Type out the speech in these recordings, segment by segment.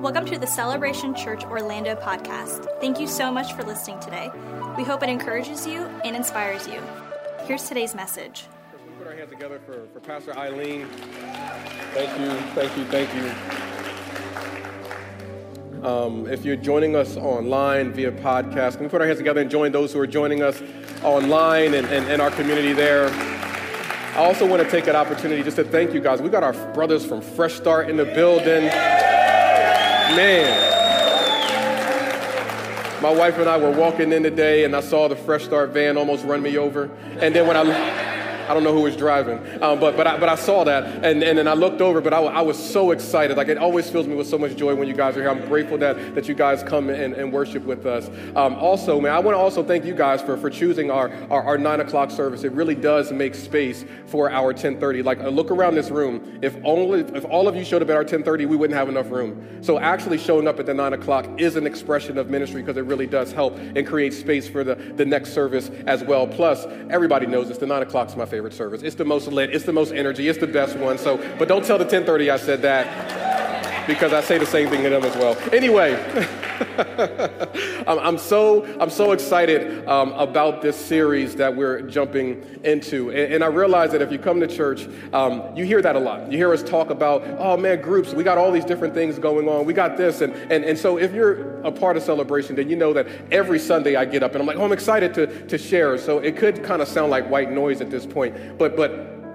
Welcome to the Celebration Church Orlando podcast. Thank you so much for listening today. We hope it encourages you and inspires you. Here's today's message. We put our hands together for, for Pastor Eileen. Thank you, thank you, thank you. Um, if you're joining us online via podcast, can we put our hands together and join those who are joining us online and, and, and our community there? I also want to take an opportunity just to thank you guys. We got our brothers from Fresh Start in the building. Man. My wife and I were walking in today and I saw the Fresh Start van almost run me over. And then when I I don't know who was driving, um, but, but, I, but I saw that, and, and then I looked over, but I, I, was so excited. Like, it always fills me with so much joy when you guys are here. I'm grateful that, that you guys come and, and worship with us. Um, also, man, I want to also thank you guys for, for choosing our, our, our, 9 o'clock service. It really does make space for our 1030. Like, look around this room. If, only, if all of you showed up at our 1030, we wouldn't have enough room. So actually showing up at the 9 o'clock is an expression of ministry because it really does help and create space for the, the next service as well. Plus, everybody knows this, the 9 o'clock is my favorite service. It's the most lit, it's the most energy, it's the best one. So, but don't tell the 1030 I said that because I say the same thing to them as well. Anyway, I'm, so I'm so excited um, about this series that we're jumping into, and, and, I realize that if you come to church, um, you hear that a lot. You hear us talk about, oh man, groups. We got all these different things going on. We got this, and and and so if you're a part of celebration, then you know that every Sunday I get up and I'm like, oh, I'm excited to to share. So it could kind of sound like white noise at this point, but but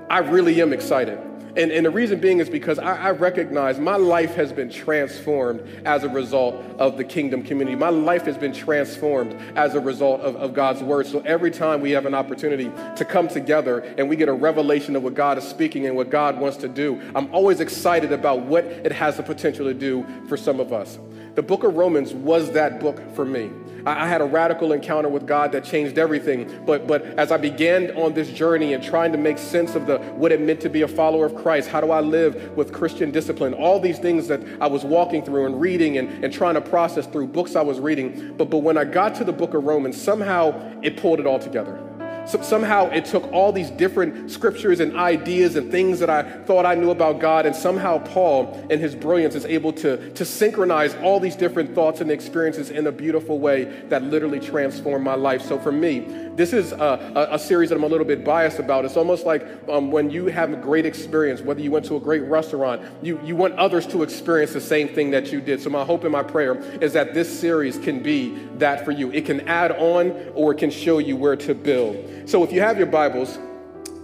I really am excited. And, and the reason being is because I, I, recognize my life has been transformed as a result of the kingdom community. My life has been transformed as a result of, of God's word. So every time we have an opportunity to come together and we get a revelation of what God is speaking and what God wants to do, I'm always excited about what it has the potential to do for some of us. The book of Romans was that book for me. I had a radical encounter with God that changed everything. But, but as I began on this journey and trying to make sense of the, what it meant to be a follower of Christ, how do I live with Christian discipline, all these things that I was walking through and reading and, and trying to process through books I was reading. But, but when I got to the book of Romans, somehow it pulled it all together. So somehow it took all these different scriptures and ideas and things that I thought I knew about God, and somehow Paul, in his brilliance, is able to, to synchronize all these different thoughts and experiences in a beautiful way that literally transformed my life. So for me, this is a, a, a series that I'm a little bit biased about. It's almost like um, when you have a great experience, whether you went to a great restaurant, you, you want others to experience the same thing that you did. So my hope and my prayer is that this series can be that for you. It can add on or it can show you where to build. So if you have your Bibles,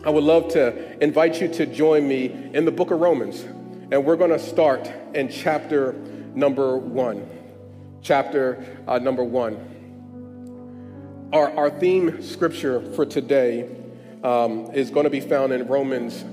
I would love to invite you to join me in the book of Romans. And we're going to start in chapter number one. Chapter uh, number one. Our, our theme scripture for today um, is going to be found in Romans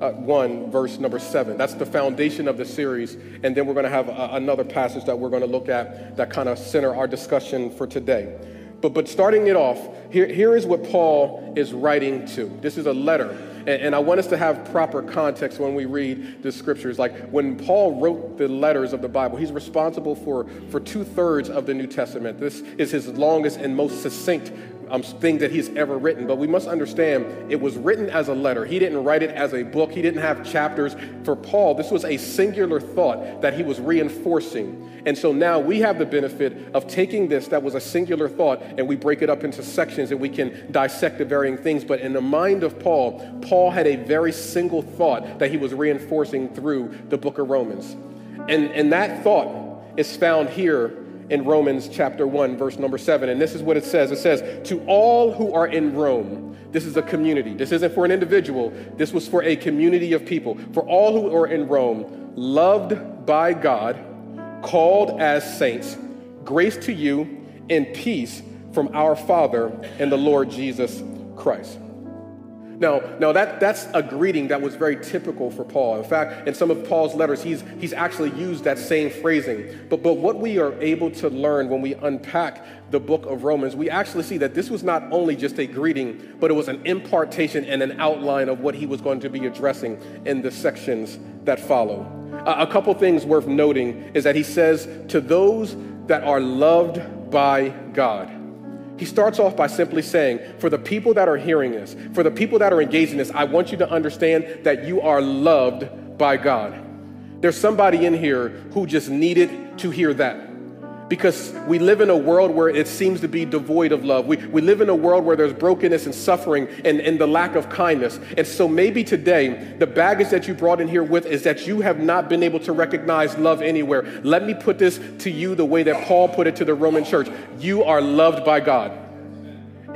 uh, 1, verse number 7. That's the foundation of the series. And then we're going to have a, another passage that we're going to look at that kind of center our discussion for today. But, but starting it off, here, here is what Paul is writing to. This is a letter. And, and I want us to have proper context when we read the scriptures. Like when Paul wrote the letters of the Bible, he's responsible for, for two thirds of the New Testament. This is his longest and most succinct um, thing that he's ever written. But we must understand it was written as a letter. He didn't write it as a book, he didn't have chapters. For Paul, this was a singular thought that he was reinforcing. And so now we have the benefit of taking this that was a singular thought and we break it up into sections and we can dissect the varying things. But in the mind of Paul, Paul had a very single thought that he was reinforcing through the book of Romans. And, and that thought is found here in Romans chapter 1, verse number 7. And this is what it says it says, To all who are in Rome, this is a community. This isn't for an individual, this was for a community of people. For all who are in Rome, loved by God, called as saints, grace to you and peace from our Father and the Lord Jesus Christ. Now, now that, that's a greeting that was very typical for Paul. In fact, in some of Paul's letters, he's, he's actually used that same phrasing. But, but what we are able to learn when we unpack the book of Romans, we actually see that this was not only just a greeting, but it was an impartation and an outline of what he was going to be addressing in the sections that follow. a couple things worth noting is that he says, To those that are loved by God. He starts off by simply saying, For the people that are hearing this, for the people that are engaged in this, I want you to understand that you are loved by God. There's somebody in here who just needed to hear that because we live in a world where it seems to be devoid of love. We, we live in a world where there's brokenness and suffering and, and the lack of kindness. And so maybe today, the baggage that you brought in here with is that you have not been able to recognize love anywhere. Let me put this to you the way that Paul put it to the Roman church you are loved by God.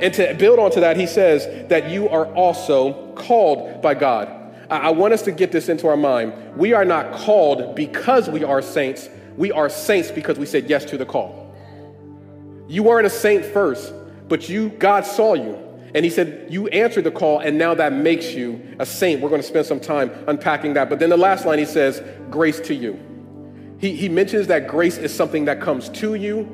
And to build onto that, he says that you are also called by God. I want us to get this into our mind. We are not called because we are saints, we are saints because we said yes to the call. You weren't a saint first, but you, God saw you. And he said, You answered the call, and now that makes you a saint. We're going to spend some time unpacking that. But then the last line, he says, Grace to you. He, he mentions that grace is something that comes to you,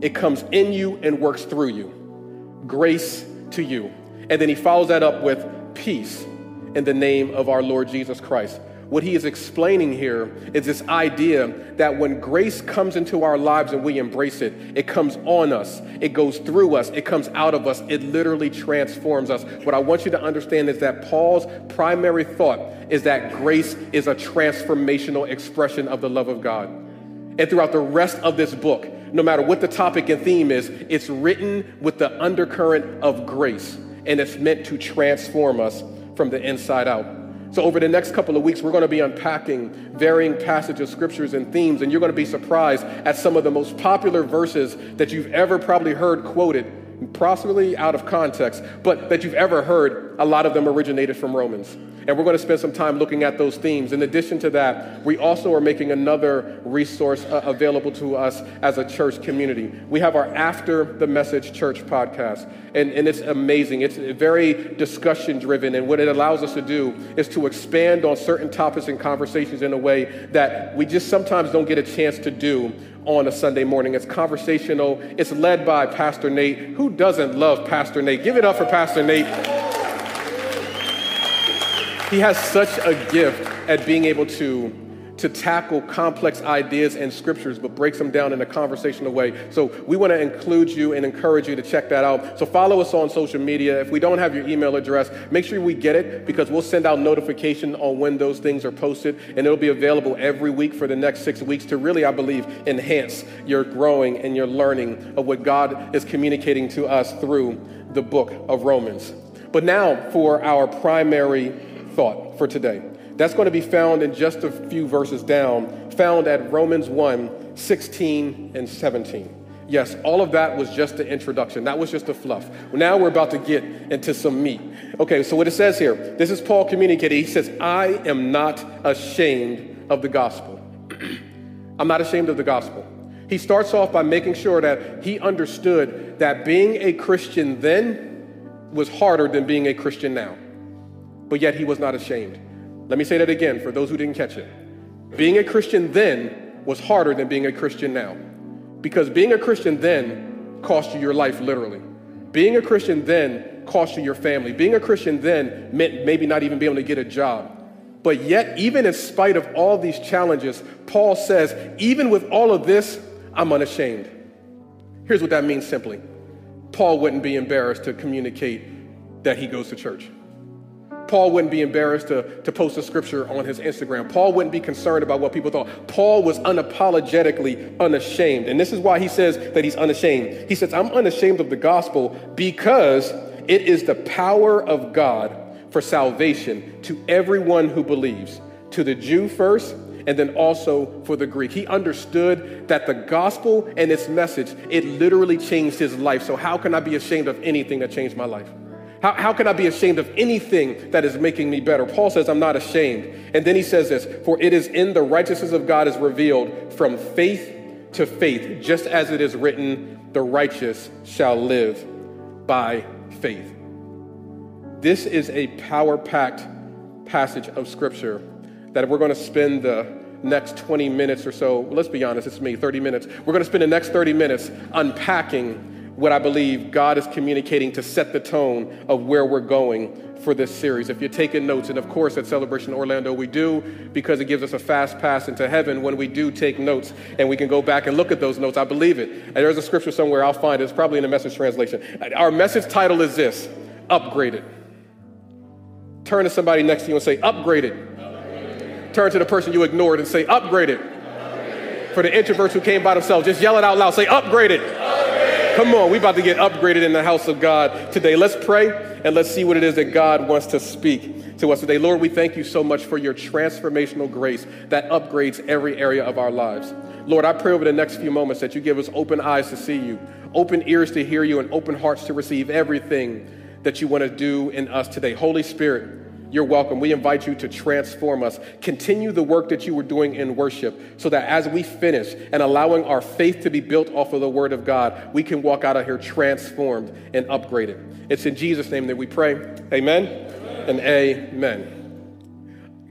it comes in you, and works through you. Grace to you. And then he follows that up with peace in the name of our Lord Jesus Christ. What he is explaining here is this idea that when grace comes into our lives and we embrace it, it comes on us, it goes through us, it comes out of us, it literally transforms us. What I want you to understand is that Paul's primary thought is that grace is a transformational expression of the love of God. And throughout the rest of this book, no matter what the topic and theme is, it's written with the undercurrent of grace, and it's meant to transform us from the inside out. So, over the next couple of weeks, we're going to be unpacking varying passages, scriptures, and themes, and you're going to be surprised at some of the most popular verses that you've ever probably heard quoted, possibly out of context, but that you've ever heard. A lot of them originated from Romans. And we're going to spend some time looking at those themes. In addition to that, we also are making another resource uh, available to us as a church community. We have our After the Message Church podcast, and, and it's amazing. It's very discussion driven, and what it allows us to do is to expand on certain topics and conversations in a way that we just sometimes don't get a chance to do on a Sunday morning. It's conversational, it's led by Pastor Nate. Who doesn't love Pastor Nate? Give it up for Pastor Nate. He has such a gift at being able to, to tackle complex ideas and scriptures, but breaks them down in a conversational way. So we want to include you and encourage you to check that out. So follow us on social media. If we don't have your email address, make sure we get it because we'll send out notification on when those things are posted, and it'll be available every week for the next six weeks to really, I believe, enhance your growing and your learning of what God is communicating to us through the book of Romans. But now for our primary thought for today. That's going to be found in just a few verses down, found at Romans 1 16 and 17. Yes, all of that was just the introduction. That was just the fluff. Now we're about to get into some meat. Okay, so what it says here this is Paul communicating. He says, I am not ashamed of the gospel. I'm not ashamed of the gospel. He starts off by making sure that he understood that being a Christian then was harder than being a Christian now but yet he was not ashamed. Let me say that again for those who didn't catch it. Being a Christian then was harder than being a Christian now. Because being a Christian then cost you your life literally. Being a Christian then cost you your family. Being a Christian then meant maybe not even being able to get a job. But yet, even in spite of all these challenges, Paul says, even with all of this, I'm unashamed. Here's what that means simply Paul wouldn't be embarrassed to communicate that he goes to church. Paul wouldn't be embarrassed to, to post a scripture on his Instagram. Paul wouldn't be concerned about what people thought. Paul was unapologetically unashamed. And this is why he says that he's unashamed. He says, I'm unashamed of the gospel because it is the power of God for salvation to everyone who believes, to the Jew first, and then also for the Greek. He understood that the gospel and its message, it literally changed his life. So, how can I be ashamed of anything that changed my life? How, how can I be ashamed of anything that is making me better? Paul says, I'm not ashamed. And then he says this For it is in the righteousness of God is revealed from faith to faith, just as it is written, the righteous shall live by faith. This is a power packed passage of scripture that we're going to spend the next 20 minutes or so, let's be honest, it's me, 30 minutes. We're going to spend the next 30 minutes unpacking what I believe God is communicating to set the tone of where we're going for this series. If you're taking notes, and of course at Celebration Orlando we do because it gives us a fast pass into heaven when we do take notes and we can go back and look at those notes. I believe it. And there's a scripture somewhere, I'll find it. It's probably in the message translation. Our message title is this Upgraded. Turn to somebody next to you and say, Upgraded. Turn to the person you ignored and say, upgraded. upgraded. For the introverts who came by themselves, just yell it out loud. Say, upgraded. upgraded. Come on, we about to get upgraded in the house of God today. Let's pray and let's see what it is that God wants to speak to us today. Lord, we thank you so much for your transformational grace that upgrades every area of our lives. Lord, I pray over the next few moments that you give us open eyes to see you, open ears to hear you, and open hearts to receive everything that you want to do in us today. Holy Spirit, you're welcome. We invite you to transform us. Continue the work that you were doing in worship so that as we finish and allowing our faith to be built off of the Word of God, we can walk out of here transformed and upgraded. It's in Jesus' name that we pray. Amen, amen. and amen.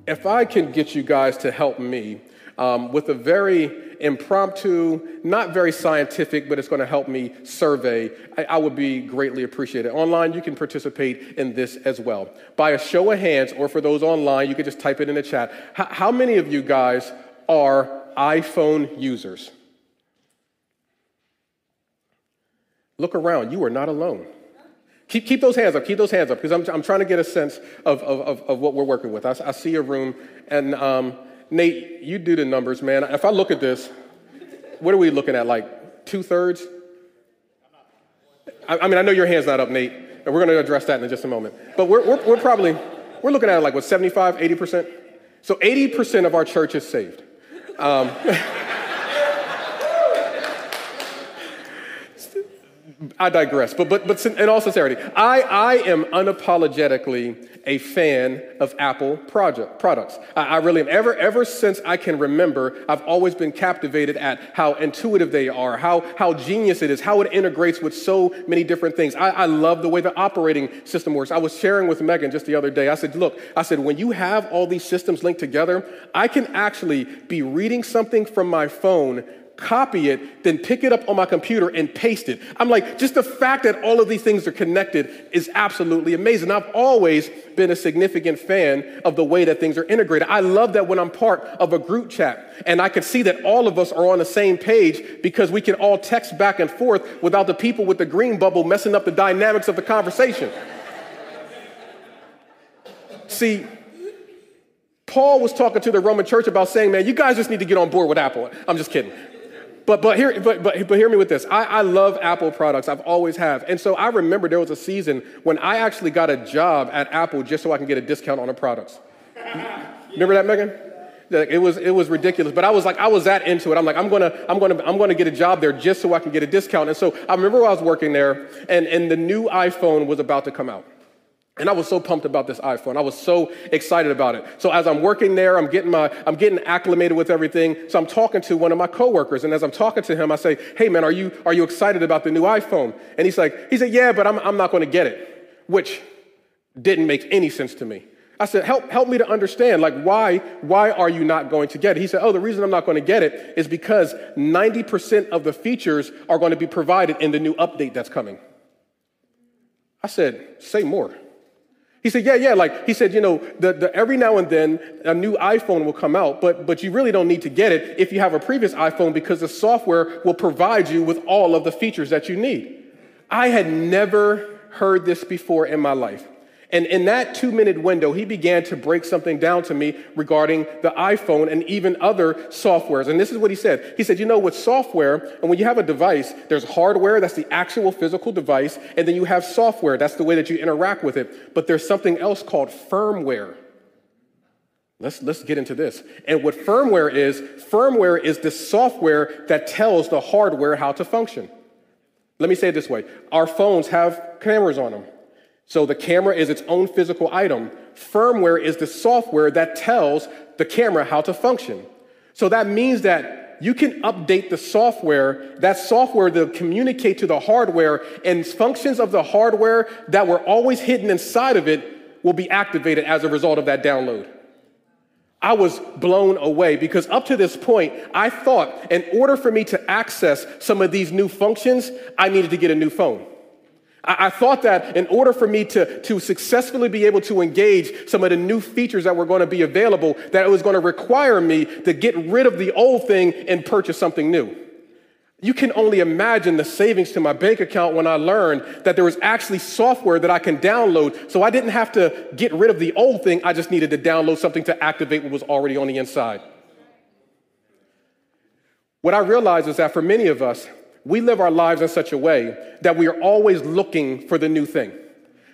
If I can get you guys to help me um, with a very impromptu, not very scientific, but it's going to help me survey, I, I, would be greatly appreciated. Online, you can participate in this as well. By a show of hands, or for those online, you can just type it in the chat. H- how many of you guys are iPhone users? Look around, you are not alone. Keep, keep those hands up, keep those hands up, because I'm, I'm trying to get a sense of, of, of, what we're working with. I, I see a room, and um, Nate, you do the numbers, man. If I look at this, what are we looking at? Like two thirds? I, I, mean, I know your hand's not up, Nate, and we're going to address that in just a moment. But we're, we're, we're probably, we're looking at like what, 75, 80%? So 80% of our church is saved. Um, I digress, but, but, but in all sincerity, I, I am unapologetically a fan of Apple project, products. I, I really am. Ever, ever since I can remember, I've always been captivated at how intuitive they are, how, how genius it is, how it integrates with so many different things. I, I love the way the operating system works. I was sharing with Megan just the other day. I said, look, I said, when you have all these systems linked together, I can actually be reading something from my phone copy it, then pick it up on my computer and paste it. I'm like, just the fact that all of these things are connected is absolutely amazing. I've always been a significant fan of the way that things are integrated. I love that when I'm part of a group chat and I can see that all of us are on the same page because we can all text back and forth without the people with the green bubble messing up the dynamics of the conversation. see, Paul was talking to the Roman church about saying, man, you guys just need to get on board with Apple. I'm just kidding. But, but, hear, but, but, but hear me with this. I, I love Apple products. I've always have. And so I remember there was a season when I actually got a job at Apple just so I can get a discount on the products. remember that, Megan? It was, it was ridiculous, but I was like, I was that into it. I'm like, I'm gonna, I'm gonna, I'm gonna get a job there just so I can get a discount. And so I remember I was working there, and, and the new iPhone was about to come out. And I was so pumped about this iPhone. I was so excited about it. So as I'm working there, I'm getting my, I'm getting acclimated with everything. So I'm talking to one of my coworkers, and as I'm talking to him, I say, "Hey man, are you are you excited about the new iPhone?" And he's like, he said, "Yeah, but I'm I'm not going to get it," which didn't make any sense to me. I said, help, help me to understand, like, why, why are you not going to get it? He said, oh, the reason I'm not going to get it is because 90% of the features are going to be provided in the new update that's coming. I said, say more. He said, yeah, yeah. Like he said, you know, the, the, every now and then a new iPhone will come out, but, but you really don't need to get it if you have a previous iPhone because the software will provide you with all of the features that you need. I had never heard this before in my life. And in that two minute window, he began to break something down to me regarding the iPhone and even other softwares. And this is what he said. He said, You know, with software, and when you have a device, there's hardware, that's the actual physical device, and then you have software, that's the way that you interact with it. But there's something else called firmware. Let's, let's get into this. And what firmware is, firmware is the software that tells the hardware how to function. Let me say it this way our phones have cameras on them. So the camera is its own physical item. Firmware is the software that tells the camera how to function. So that means that you can update the software. That software to communicate to the hardware, and functions of the hardware that were always hidden inside of it will be activated as a result of that download. I was blown away because up to this point, I thought in order for me to access some of these new functions, I needed to get a new phone. I, thought that in order for me to, to successfully be able to engage some of the new features that were going to be available, that it was going to require me to get rid of the old thing and purchase something new. You can only imagine the savings to my bank account when I learned that there was actually software that I can download. So I didn't have to get rid of the old thing. I just needed to download something to activate what was already on the inside. What I realize is that for many of us, we live our lives in such a way that we are always looking for the new thing.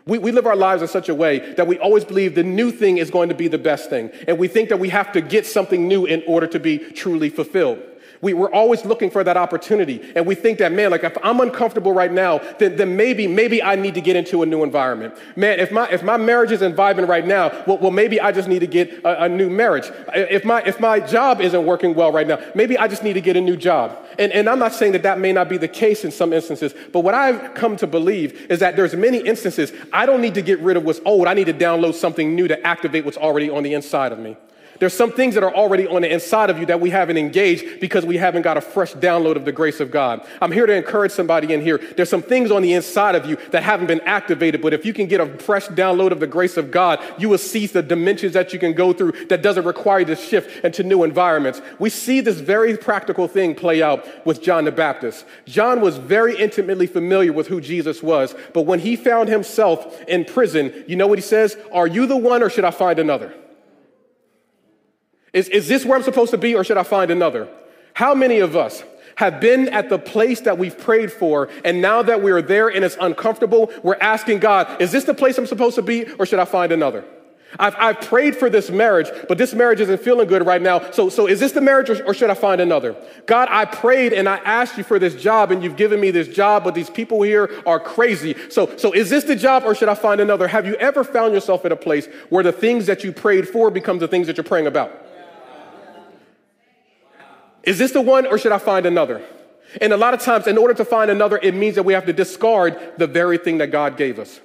We, we live our lives in such a way that we always believe the new thing is going to be the best thing. And we think that we have to get something new in order to be truly fulfilled. We, we're always looking for that opportunity. And we think that, man, like if I'm uncomfortable right now, then, then maybe, maybe I need to get into a new environment. Man, if my, if my marriage isn't vibing right now, well, well maybe I just need to get a, a, new marriage. If my, if my job isn't working well right now, maybe I just need to get a new job. And, and I'm not saying that that may not be the case in some instances, but what I've come to believe is that there's many instances I don't need to get rid of what's old. I need to download something new to activate what's already on the inside of me. There's some things that are already on the inside of you that we haven't engaged because we haven't got a fresh download of the grace of God. I'm here to encourage somebody in here. There's some things on the inside of you that haven't been activated, but if you can get a fresh download of the grace of God, you will see the dimensions that you can go through that doesn't require you to shift into new environments. We see this very practical thing play out with John the Baptist. John was very intimately familiar with who Jesus was, but when he found himself in prison, you know what he says? Are you the one or should I find another? Is, is this where I'm supposed to be or should I find another? How many of us have been at the place that we've prayed for, and now that we are there and it's uncomfortable, we're asking God, is this the place I'm supposed to be or should I find another? I've, I've prayed for this marriage, but this marriage isn't feeling good right now. So, so is this the marriage or, or should I find another? God, I prayed and I asked you for this job and you've given me this job, but these people here are crazy. So, so is this the job or should I find another? Have you ever found yourself in a place where the things that you prayed for become the things that you're praying about? Is this the one or should I find another? And a lot of times, in order to find another, it means that we have to discard the very thing that God gave us.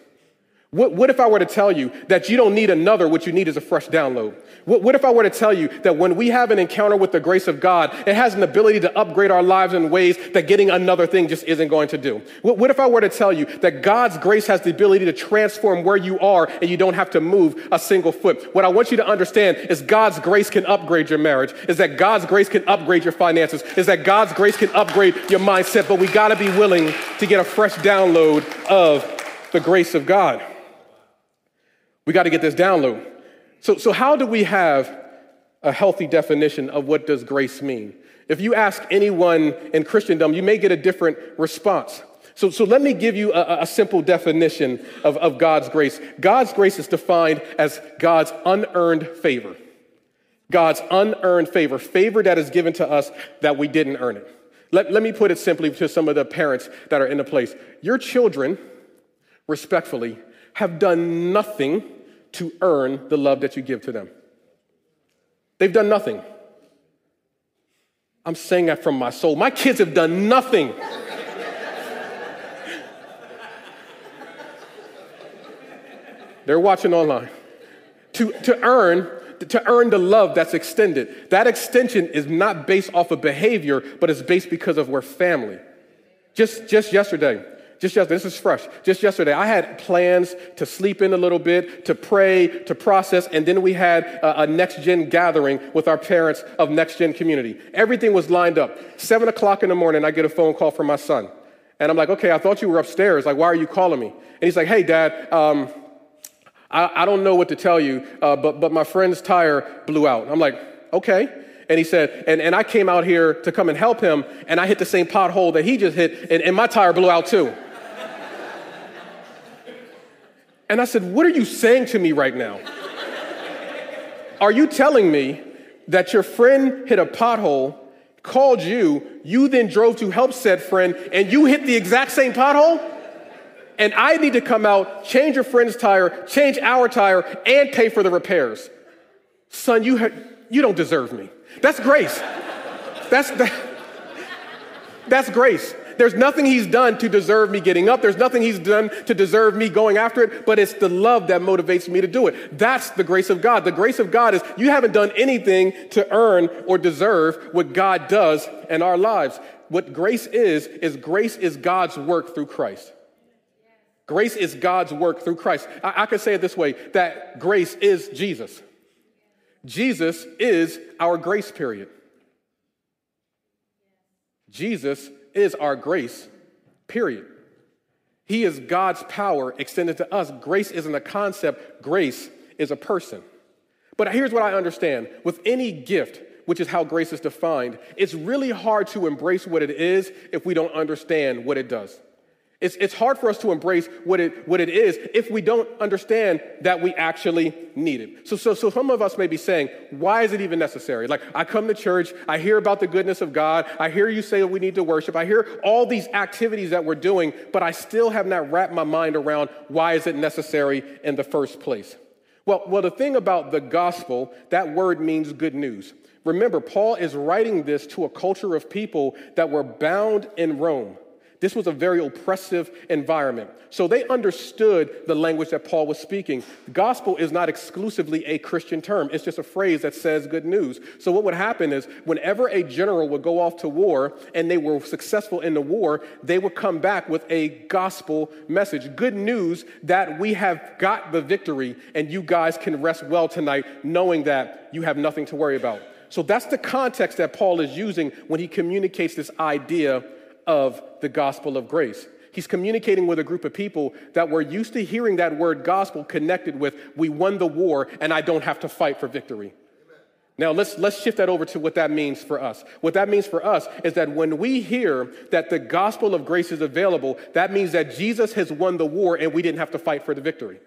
What, what, if I were to tell you that you don't need another, what you need is a fresh download? What, what, if I were to tell you that when we have an encounter with the grace of God, it has an ability to upgrade our lives in ways that getting another thing just isn't going to do? What, what if I were to tell you that God's grace has the ability to transform where you are and you don't have to move a single foot? What I want you to understand is God's grace can upgrade your marriage, is that God's grace can upgrade your finances, is that God's grace can upgrade your mindset, but we gotta be willing to get a fresh download of the grace of God. We got to get this download. So, so how do we have a healthy definition of what does grace mean? If you ask anyone in Christendom, you may get a different response. So, so let me give you a, a simple definition of, of God's grace. God's grace is defined as God's unearned favor. God's unearned favor, favor that is given to us that we didn't earn it. Let, let me put it simply to some of the parents that are in the place. Your children, respectfully, have done nothing to earn the love that you give to them. They've done nothing. I'm saying that from my soul. My kids have done nothing. They're watching online. To, to earn to earn the love that's extended. That extension is not based off of behavior, but it's based because of we're family. Just, just yesterday, just yesterday, this is fresh. Just yesterday, I had plans to sleep in a little bit, to pray, to process, and then we had a, a next gen gathering with our parents of next gen community. Everything was lined up. Seven o'clock in the morning, I get a phone call from my son. And I'm like, okay, I thought you were upstairs. Like, why are you calling me? And he's like, hey, dad, um, I, I, don't know what to tell you, uh, but, but my friend's tire blew out. I'm like, okay. And he said, and, and I came out here to come and help him, and I hit the same pothole that he just hit, and, and my tire blew out too. And I said, What are you saying to me right now? Are you telling me that your friend hit a pothole, called you, you then drove to help said friend, and you hit the exact same pothole? And I need to come out, change your friend's tire, change our tire, and pay for the repairs. Son, you, ha- you don't deserve me. That's grace. That's, that, that's grace. There's nothing he's done to deserve me getting up. There's nothing he's done to deserve me going after it, but it's the love that motivates me to do it. That's the grace of God. The grace of God is you haven't done anything to earn or deserve what God does in our lives. What grace is, is grace is God's work through Christ. Grace is God's work through Christ. I, I could say it this way that grace is Jesus. Jesus is our grace period. Jesus is our grace, period. He is God's power extended to us. Grace isn't a concept, grace is a person. But here's what I understand with any gift, which is how grace is defined, it's really hard to embrace what it is if we don't understand what it does. It's, it's hard for us to embrace what it, what it is if we don't understand that we actually need it. So, so, so some of us may be saying, why is it even necessary? Like, I come to church, I hear about the goodness of God, I hear you say we need to worship, I hear all these activities that we're doing, but I still have not wrapped my mind around why is it necessary in the first place. Well, well, the thing about the gospel, that word means good news. Remember, Paul is writing this to a culture of people that were bound in Rome. This was a very oppressive environment. So they understood the language that Paul was speaking. Gospel is not exclusively a Christian term, it's just a phrase that says good news. So what would happen is whenever a general would go off to war and they were successful in the war, they would come back with a gospel message. Good news that we have got the victory and you guys can rest well tonight knowing that you have nothing to worry about. So that's the context that Paul is using when he communicates this idea of the gospel of grace. He's communicating with a group of people that were used to hearing that word gospel connected with, we won the war and I don't have to fight for victory. Now, let's, let's shift that over to what that means for us. What that means for us is that when we hear that the gospel of grace is available, that means that Jesus has won the war and we didn't have to fight for the victory.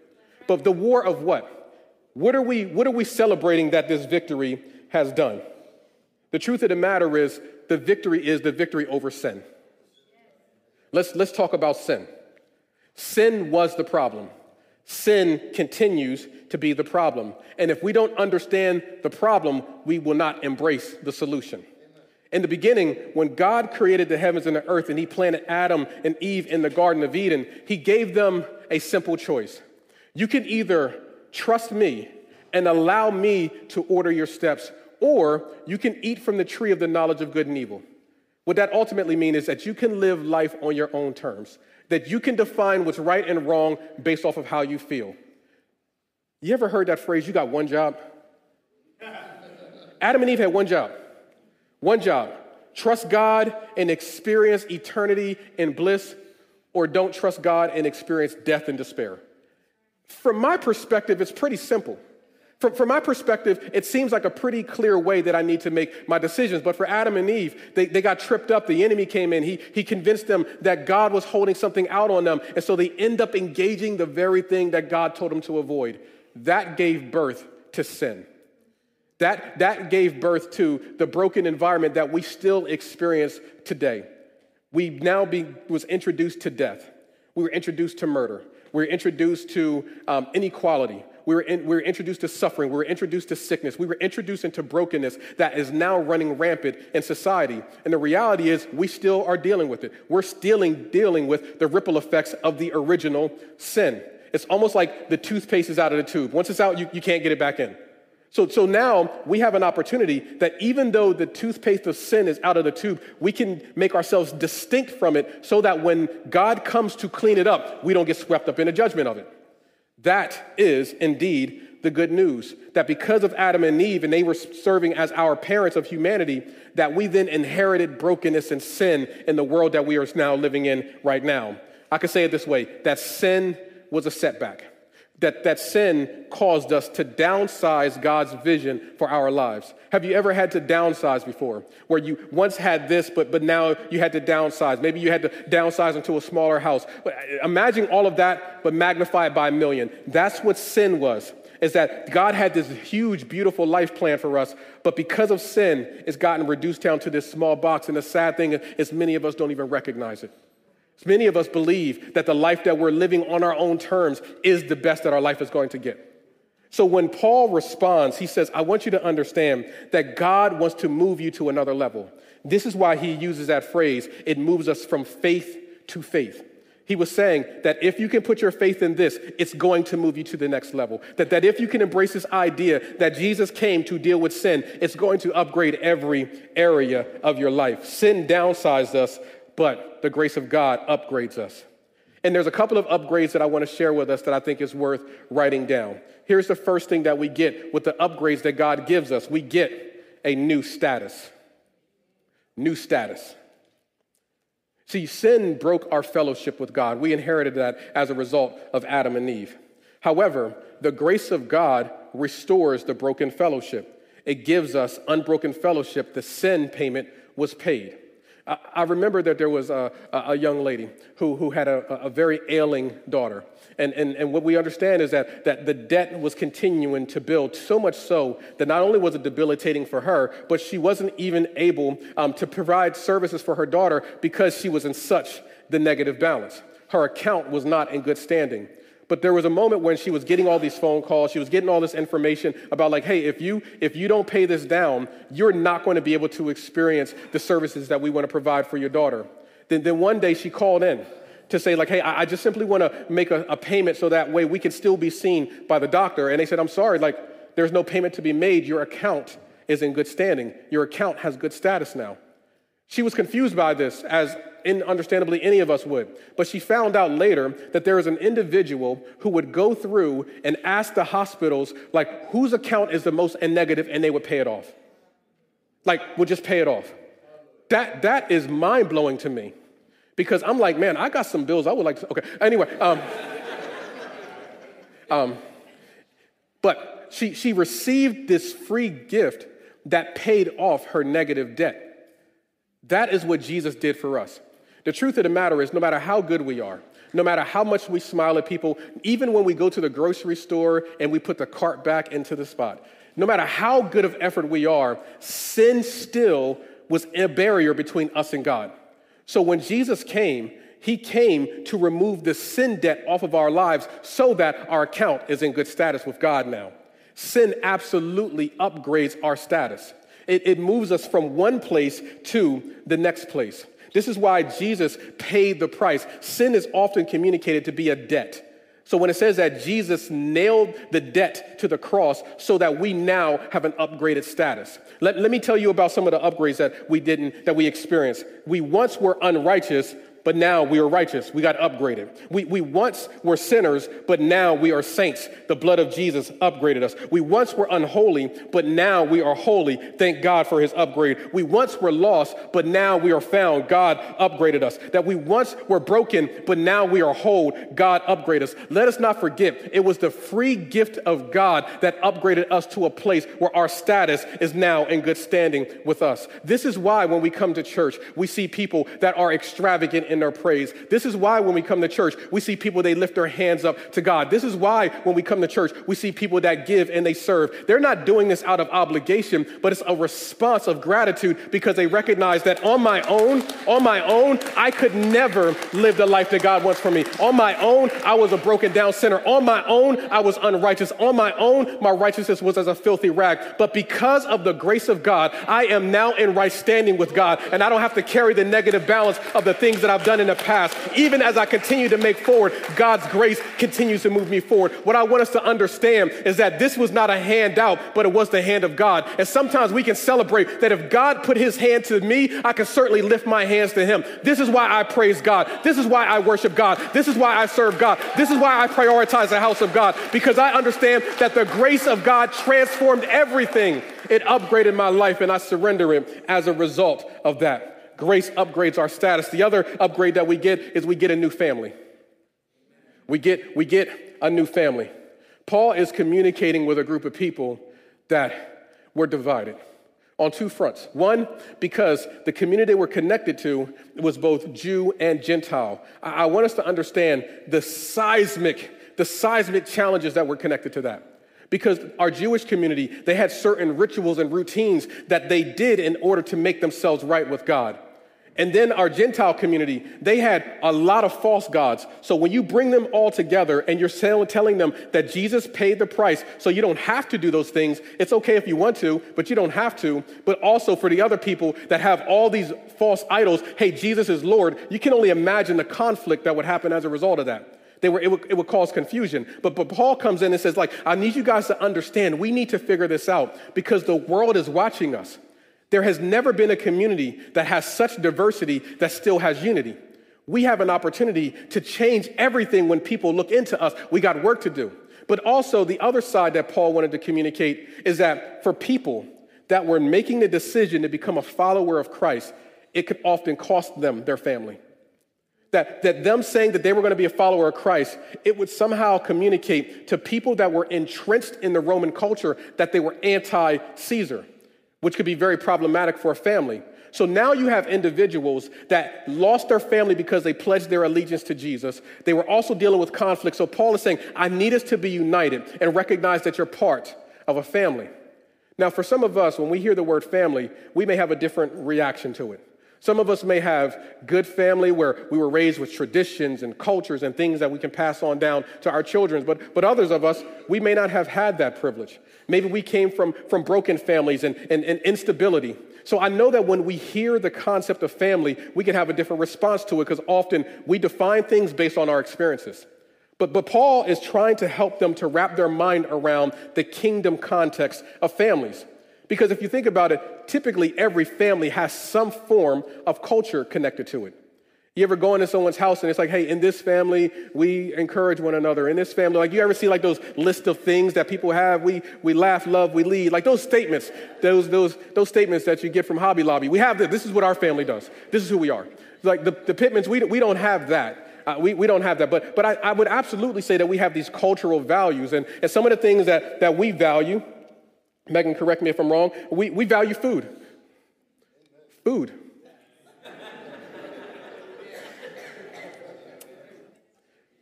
But the war of what? What are we, what are we celebrating that this victory has done? The truth of the matter is, the victory is the victory over sin. Let's, let's talk about sin. Sin was the problem. Sin continues to be the problem. And if we don't understand the problem, we will not embrace the solution. In the beginning, when God created the heavens and the earth and He planted Adam and Eve in the Garden of Eden, He gave them a simple choice. You can either trust me and allow me to order your steps, or you can eat from the tree of the knowledge of good and evil. What that ultimately means is that you can live life on your own terms, that you can define what's right and wrong based off of how you feel. You ever heard that phrase, you got one job? Adam and Eve had one job. One job. Trust God and experience eternity and bliss, or don't trust God and experience death and despair. From my perspective, it's pretty simple. From, from my perspective, it seems like a pretty clear way that I need to make my decisions. But for Adam and Eve, they, they got tripped up. The enemy came in. He, he convinced them that God was holding something out on them. And so they end up engaging the very thing that God told them to avoid. That gave birth to sin. That, that gave birth to the broken environment that we still experience today. We now be, was introduced to death. We were introduced to murder. We were introduced to um, inequality we were, in, we were introduced to suffering, we were introduced to sickness, we were introduced into brokenness that is now running rampant in society. And the reality is, we still are dealing with it. We're still dealing with the ripple effects of the original sin. It's almost like the toothpaste is out of the tube. Once it's out, you, you can't get it back in. So, so now we have an opportunity that even though the toothpaste of sin is out of the tube, we can make ourselves distinct from it so that when God comes to clean it up, we don't get swept up in the judgment of it. That is indeed the good news that because of Adam and Eve and they were serving as our parents of humanity, that we then inherited brokenness and sin in the world that we are now living in right now. I could say it this way that sin was a setback that, that sin caused us to downsize God's vision for our lives. Have you ever had to downsize before? Where you once had this, but, but now you had to downsize. Maybe you had to downsize into a smaller house. Uh, imagine all of that, but magnify it by a million. That's what sin was. Is that God had this huge, beautiful life plan for us, but because of sin, it's gotten reduced down to this small box. And the sad thing is, many of us don't even recognize it. Many of us believe that the life that we're living on our own terms is the best that our life is going to get. So when Paul responds, he says, I want you to understand that God wants to move you to another level. This is why he uses that phrase. It moves us from faith to faith. He was saying that if you can put your faith in this, it's going to move you to the next level. That, that if you can embrace this idea that Jesus came to deal with sin, it's going to upgrade every area of your life. Sin downsized us, but the grace of God upgrades us. And there's a couple of upgrades that I want to share with us that I think is worth writing down. Here's the first thing that we get with the upgrades that God gives us we get a new status. New status. See, sin broke our fellowship with God. We inherited that as a result of Adam and Eve. However, the grace of God restores the broken fellowship. It gives us unbroken fellowship. The sin payment was paid. I, remember that there was a, a young lady who, who had a, a very ailing daughter. And, and, and what we understand is that, that the debt was continuing to build, so much so that not only was it debilitating for her, but she wasn't even able um, to provide services for her daughter because she was in such the negative balance. Her account was not in good standing. But there was a moment when she was getting all these phone calls, she was getting all this information about like, hey, if you if you don't pay this down, you're not going to be able to experience the services that we want to provide for your daughter. Then, then one day she called in to say like, hey, I, I just simply want to make a, a payment so that way we can still be seen by the doctor. And they said, I'm sorry, like there's no payment to be made. Your account is in good standing. Your account has good status now. She was confused by this, as in, understandably any of us would. But she found out later that there is an individual who would go through and ask the hospitals, like, whose account is the most in negative, and they would pay it off. Like, would just pay it off. That, that is mind blowing to me because I'm like, man, I got some bills I would like to. Okay, anyway. Um, um, but she, she received this free gift that paid off her negative debt. That is what Jesus did for us. The truth of the matter is, no matter how good we are, no matter how much we smile at people, even when we go to the grocery store and we put the cart back into the spot, no matter how good of effort we are, sin still was a barrier between us and God. So when Jesus came, he came to remove the sin debt off of our lives so that our account is in good status with God now. Sin absolutely upgrades our status. It, it moves us from one place to the next place. This is why Jesus paid the price. Sin is often communicated to be a debt. So when it says that Jesus nailed the debt to the cross so that we now have an upgraded status. Let, let me tell you about some of the upgrades that we didn't, that we experienced. We once were unrighteous, but now we are righteous. We got upgraded. We, we once were sinners, but now we are saints. The blood of Jesus upgraded us. We once were unholy, but now we are holy. Thank God for his upgrade. We once were lost, but now we are found. God upgraded us. That we once were broken, but now we are whole. God upgraded us. Let us not forget, it was the free gift of God that upgraded us to a place where our status is now in good standing with us. This is why when we come to church, we see people that are extravagant in their praise. This is why when we come to church, we see people, they lift their hands up to God. This is why when we come to church, we see people that give and they serve. They're not doing this out of obligation, but it's a response of gratitude because they recognize that on my own, on my own, I could never live the life that God wants for me. On my own, I was a broken down sinner. On my own, I was unrighteous. On my own, my righteousness was as a filthy rag. But because of the grace of God, I am now in right standing with God, and I don't have to carry the negative balance of the things that I've done in the past. Even as I continue to make forward, God's grace continues to move me forward. What I want us to understand is that this was not a handout, but it was the hand of God. And sometimes we can celebrate that if God put his hand to me, I can certainly lift my hands to him. This is why I praise God. This is why I worship God. This is why I serve God. This is why I prioritize the house of God because I understand that the grace of God transformed everything. It upgraded my life and I surrender it as a result of that grace upgrades our status. The other upgrade that we get is we get a new family. We get, we get a new family. Paul is communicating with a group of people that were divided on two fronts. One, because the community we're connected to was both Jew and Gentile. I, I want us to understand the seismic, the seismic challenges that were connected to that because our Jewish community, they had certain rituals and routines that they did in order to make themselves right with God. And then our Gentile community, they had a lot of false gods. So when you bring them all together and you're telling them that Jesus paid the price, so you don't have to do those things, it's okay if you want to, but you don't have to. But also for the other people that have all these false idols, hey, Jesus is Lord, you can only imagine the conflict that would happen as a result of that. They were, it, would, it would cause confusion. But, but Paul comes in and says, like, I need you guys to understand, we need to figure this out because the world is watching us. There has never been a community that has such diversity that still has unity. We have an opportunity to change everything when people look into us. We got work to do. But also, the other side that Paul wanted to communicate is that for people that were making the decision to become a follower of Christ, it could often cost them their family. that, that them saying that they were going to be a follower of Christ, it would somehow communicate to people that were entrenched in the Roman culture that they were anti Caesar, which could be very problematic for a family. So now you have individuals that lost their family because they pledged their allegiance to Jesus. They were also dealing with conflict. So Paul is saying, I need us to be united and recognize that you're part of a family. Now, for some of us, when we hear the word family, we may have a different reaction to it. Some of us may have good family where we were raised with traditions and cultures and things that we can pass on down to our children, but, but others of us, we may not have had that privilege. Maybe we came from, from broken families and, and, and instability. So I know that when we hear the concept of family, we can have a different response to it because often we define things based on our experiences. But, but Paul is trying to help them to wrap their mind around the kingdom context of families. Because if you think about it, typically every family has some form of culture connected to it. You ever go into someone's house and it's like, hey, in this family, we encourage one another. In this family, like you ever see like those list of things that people have? We, we laugh, love, we lead. Like those statements, those, those, those statements that you get from Hobby Lobby. We have this. This is what our family does. This is who we are. Like the, the Pittmans, we, we don't have that. Uh, we, we don't have that. But, but I, I would absolutely say that we have these cultural values. And, and some of the things that, that we value, Megan, correct me if I'm wrong, we, we value food. Food.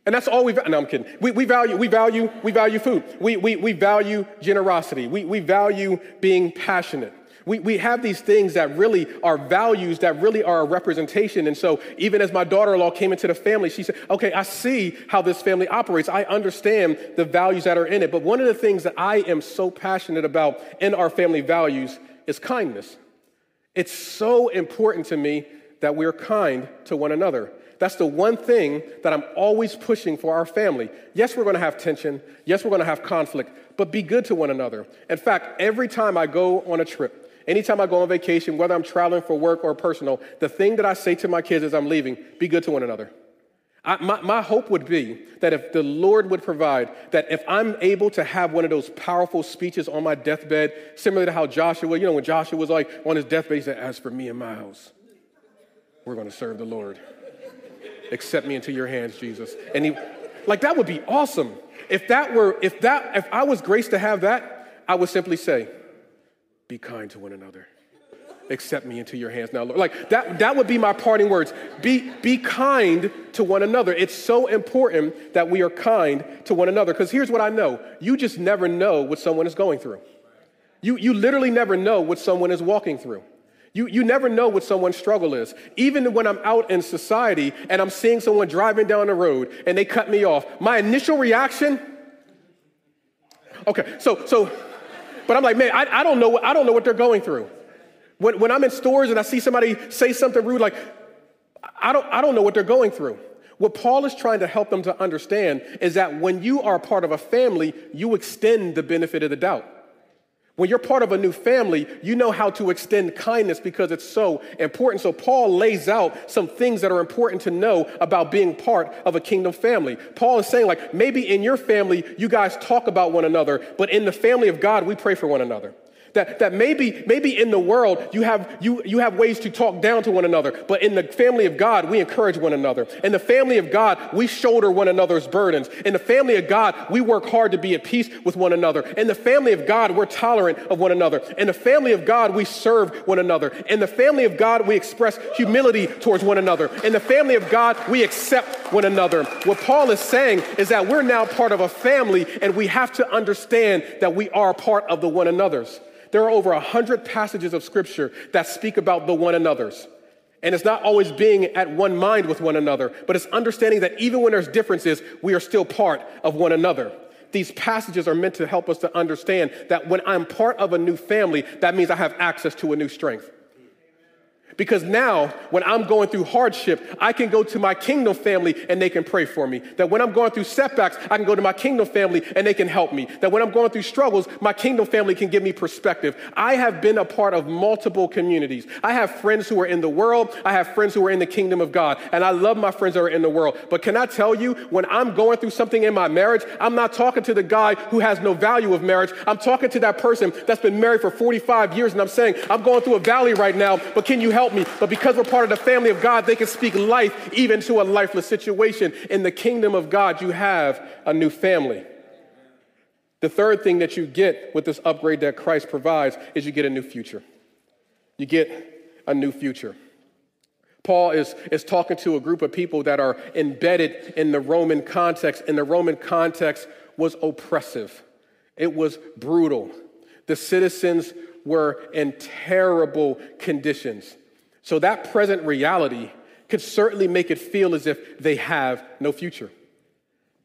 And that's all we value. No, I'm kidding. We, we, value, we, value, we value food. We, we, we value generosity. We, we value being passionate. We, we have these things that really are values that really are a representation. And so, even as my daughter in law came into the family, she said, Okay, I see how this family operates. I understand the values that are in it. But one of the things that I am so passionate about in our family values is kindness. It's so important to me that we're kind to one another. That's the one thing that I'm always pushing for our family. Yes, we're going to have tension. Yes, we're going to have conflict, but be good to one another. In fact, every time I go on a trip, Anytime I go on vacation, whether I'm traveling for work or personal, the thing that I say to my kids as I'm leaving, be good to one another. I, my, my hope would be that if the Lord would provide, that if I'm able to have one of those powerful speeches on my deathbed, similar to how Joshua, you know, when Joshua was like on his deathbed, he said, As for me and my house, we're going to serve the Lord. Accept me into your hands, Jesus. And he, like, that would be awesome. If that were, if that, if I was graced to have that, I would simply say, be kind to one another. Accept me into your hands now, Lord. Like that, that would be my parting words. Be, be kind to one another. It's so important that we are kind to one another. Because here's what I know you just never know what someone is going through. You, you literally never know what someone is walking through. You, you never know what someone's struggle is. Even when I'm out in society and I'm seeing someone driving down the road and they cut me off, my initial reaction, okay, so, so, but I'm like, man, I, I, don't, know what, I don't know what they're going through. When, when I'm in stores and I see somebody say something rude, like, I don't, I don't know what they're going through. What Paul is trying to help them to understand is that when you are part of a family, you extend the benefit of the doubt. When you're part of a new family, you know how to extend kindness because it's so important. So, Paul lays out some things that are important to know about being part of a kingdom family. Paul is saying, like, maybe in your family, you guys talk about one another, but in the family of God, we pray for one another. That, that maybe, maybe in the world you have, you, you have ways to talk down to one another, but in the family of God, we encourage one another. In the family of God, we shoulder one another's burdens. In the family of God, we work hard to be at peace with one another. In the family of God, we're tolerant of one another. In the family of God, we serve one another. In the family of God, we express humility towards one another. In the family of God, we accept one another. What Paul is saying is that we're now part of a family and we have to understand that we are part of the one another's. There are over 100 passages of scripture that speak about the one another's. And it's not always being at one mind with one another, but it's understanding that even when there's differences, we are still part of one another. These passages are meant to help us to understand that when I'm part of a new family, that means I have access to a new strength. Because now, when I'm going through hardship, I can go to my kingdom family and they can pray for me. That when I'm going through setbacks, I can go to my kingdom family and they can help me. That when I'm going through struggles, my kingdom family can give me perspective. I have been a part of multiple communities. I have friends who are in the world, I have friends who are in the kingdom of God, and I love my friends that are in the world. But can I tell you, when I'm going through something in my marriage, I'm not talking to the guy who has no value of marriage. I'm talking to that person that's been married for 45 years and I'm saying, I'm going through a valley right now, but can you help me. But because we're part of the family of God, they can speak life even to a lifeless situation. In the kingdom of God, you have a new family. The third thing that you get with this upgrade that Christ provides is you get a new future. You get a new future. Paul is, is talking to a group of people that are embedded in the Roman context, and the Roman context was oppressive, it was brutal. The citizens were in terrible conditions. So, that present reality could certainly make it feel as if they have no future.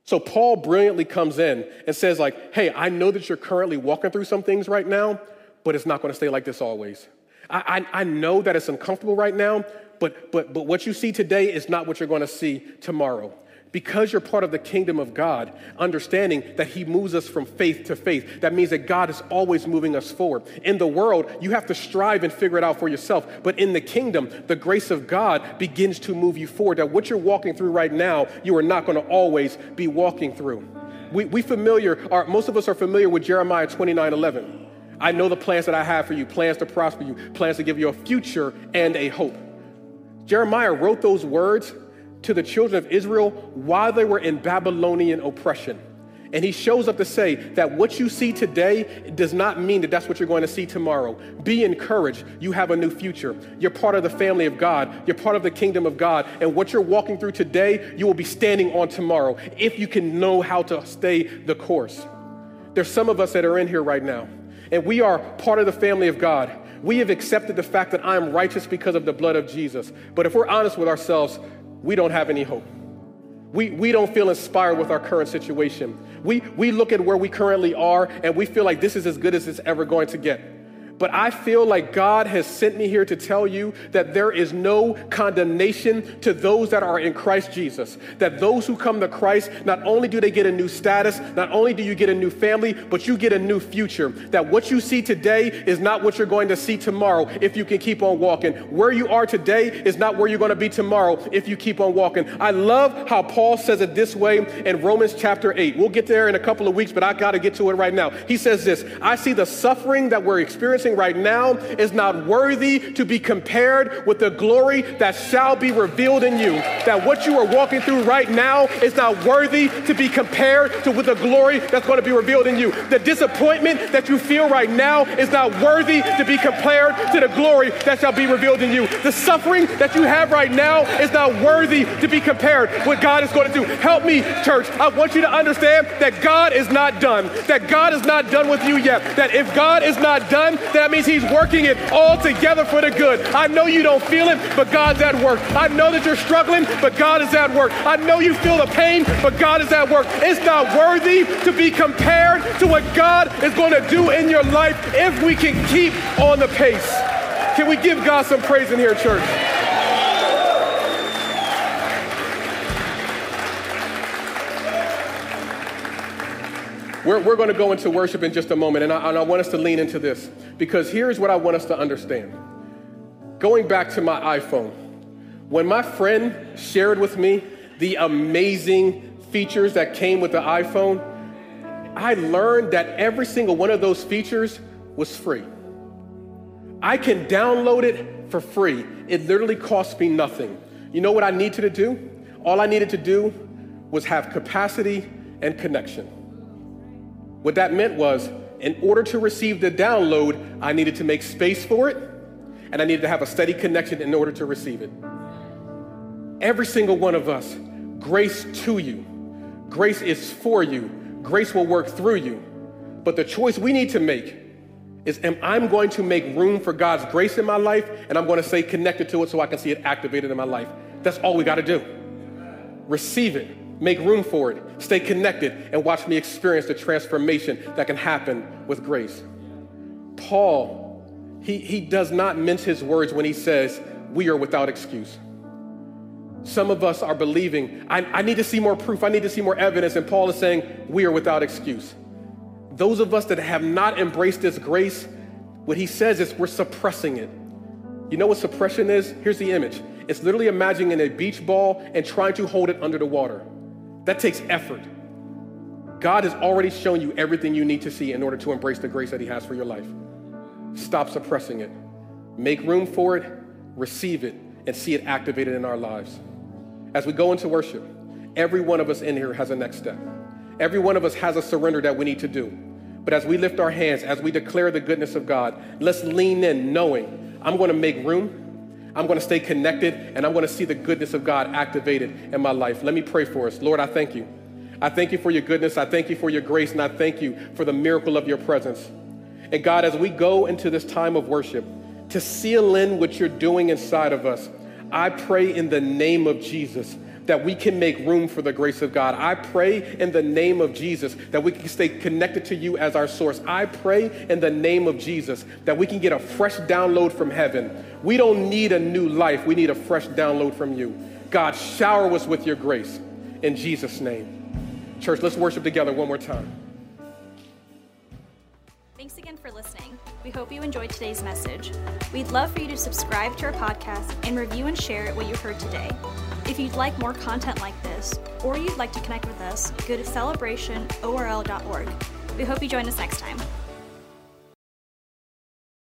So, Paul brilliantly comes in and says, like, hey, I know that you're currently walking through some things right now, but it's not going to stay like this always. I, I, I know that it's uncomfortable right now, but, but, but what you see today is not what you're going to see tomorrow. Because you're part of the kingdom of God, understanding that He moves us from faith to faith, that means that God is always moving us forward. In the world, you have to strive and figure it out for yourself. But in the kingdom, the grace of God begins to move you forward. That what you're walking through right now, you are not going to always be walking through. We, we familiar, are, most of us are familiar with Jeremiah 29 11. I know the plans that I have for you, plans to prosper you, plans to give you a future and a hope. Jeremiah wrote those words to the children of Israel while they were in Babylonian oppression. And he shows up to say that what you see today does not mean that that's what you're going to see tomorrow. Be encouraged. You have a new future. You're part of the family of God. You're part of the kingdom of God. And what you're walking through today, you will be standing on tomorrow if you can know how to stay the course. There's some of us that are in here right now, and we are part of the family of God. We have accepted the fact that I am righteous because of the blood of Jesus. But if we're honest with ourselves, we don't have any hope. We, we don't feel inspired with our current situation. We, we look at where we currently are and we feel like this is as good as it's ever going to get. But I feel like God has sent me here to tell you that there is no condemnation to those that are in Christ Jesus. That those who come to Christ, not only do they get a new status, not only do you get a new family, but you get a new future. That what you see today is not what you're going to see tomorrow if you can keep on walking. Where you are today is not where you're going to be tomorrow if you keep on walking. I love how Paul says it this way in Romans chapter 8. We'll get there in a couple of weeks, but I got to get to it right now. He says this I see the suffering that we're experiencing right now is not worthy to be compared with the glory that shall be revealed in you. That what you are walking through right now is not worthy to be compared to with the glory that's going to be revealed in you. The disappointment that you feel right now is not worthy to be compared to the glory that shall be revealed in you. The suffering that you have right now is not worthy to be compared what God is going to do. Help me, church. I want you to understand that God is not done. That God is not done with you yet. That if God is not done, means He's working it all together for the good. I know you don't feel it, but God's at work. I know that you're struggling, but God is at work. I know you feel the pain, but God is at work. It's not worthy to be compared to what God is going to do in your life if we can keep on the pace. Can we give God some praise in here, church? We're, we're going to go into worship in just a moment, and I, and I want us to lean into this because here's what I want us to understand. Going back to my iPhone, when my friend shared with me the amazing features that came with the iPhone, I learned that every single one of those features was free. I can download it for free. It literally costs me nothing. You know what I needed to do? All I needed to do was have capacity and connection. What that meant was, in order to receive the download, I needed to make space for it, and I needed to have a steady connection in order to receive it. Every single one of us, grace to you. Grace is for you. Grace will work through you. But the choice we need to make is am I going to make room for God's grace in my life and I'm going to stay connected to it so I can see it activated in my life. That's all we got to do. Receive it. Make room for it. Stay connected and watch me experience the transformation that can happen with grace. Paul, he, he does not mince his words when he says, We are without excuse. Some of us are believing, I, I need to see more proof, I need to see more evidence. And Paul is saying, We are without excuse. Those of us that have not embraced this grace, what he says is we're suppressing it. You know what suppression is? Here's the image it's literally imagining a beach ball and trying to hold it under the water. That takes effort. God has already shown you everything you need to see in order to embrace the grace that He has for your life. Stop suppressing it. Make room for it, receive it, and see it activated in our lives. As we go into worship, every one of us in here has a next step. Every one of us has a surrender that we need to do. But as we lift our hands, as we declare the goodness of God, let's lean in knowing I'm going to make room, I'm going to stay connected, and I'm going to see the goodness of God activated in my life. Let me pray for us. Lord, I thank you. I thank you for your goodness. I thank you for your grace, and I thank you for the miracle of your presence. And God, as we go into this time of worship, to seal in what you're doing inside of us, I pray in the name of Jesus that we can make room for the grace of God. I pray in the name of Jesus that we can stay connected to you as our source. I pray in the name of Jesus that we can get a fresh download from heaven. We don't need a new life, we need a fresh download from you. God, shower us with your grace in Jesus' name. Church, let's worship together one more time. Thanks again for listening. We hope you enjoyed today's message. We'd love for you to subscribe to our podcast and review and share what you heard today. If you'd like more content like this, or you'd like to connect with us, go to celebrationorl.org. We hope you join us next time.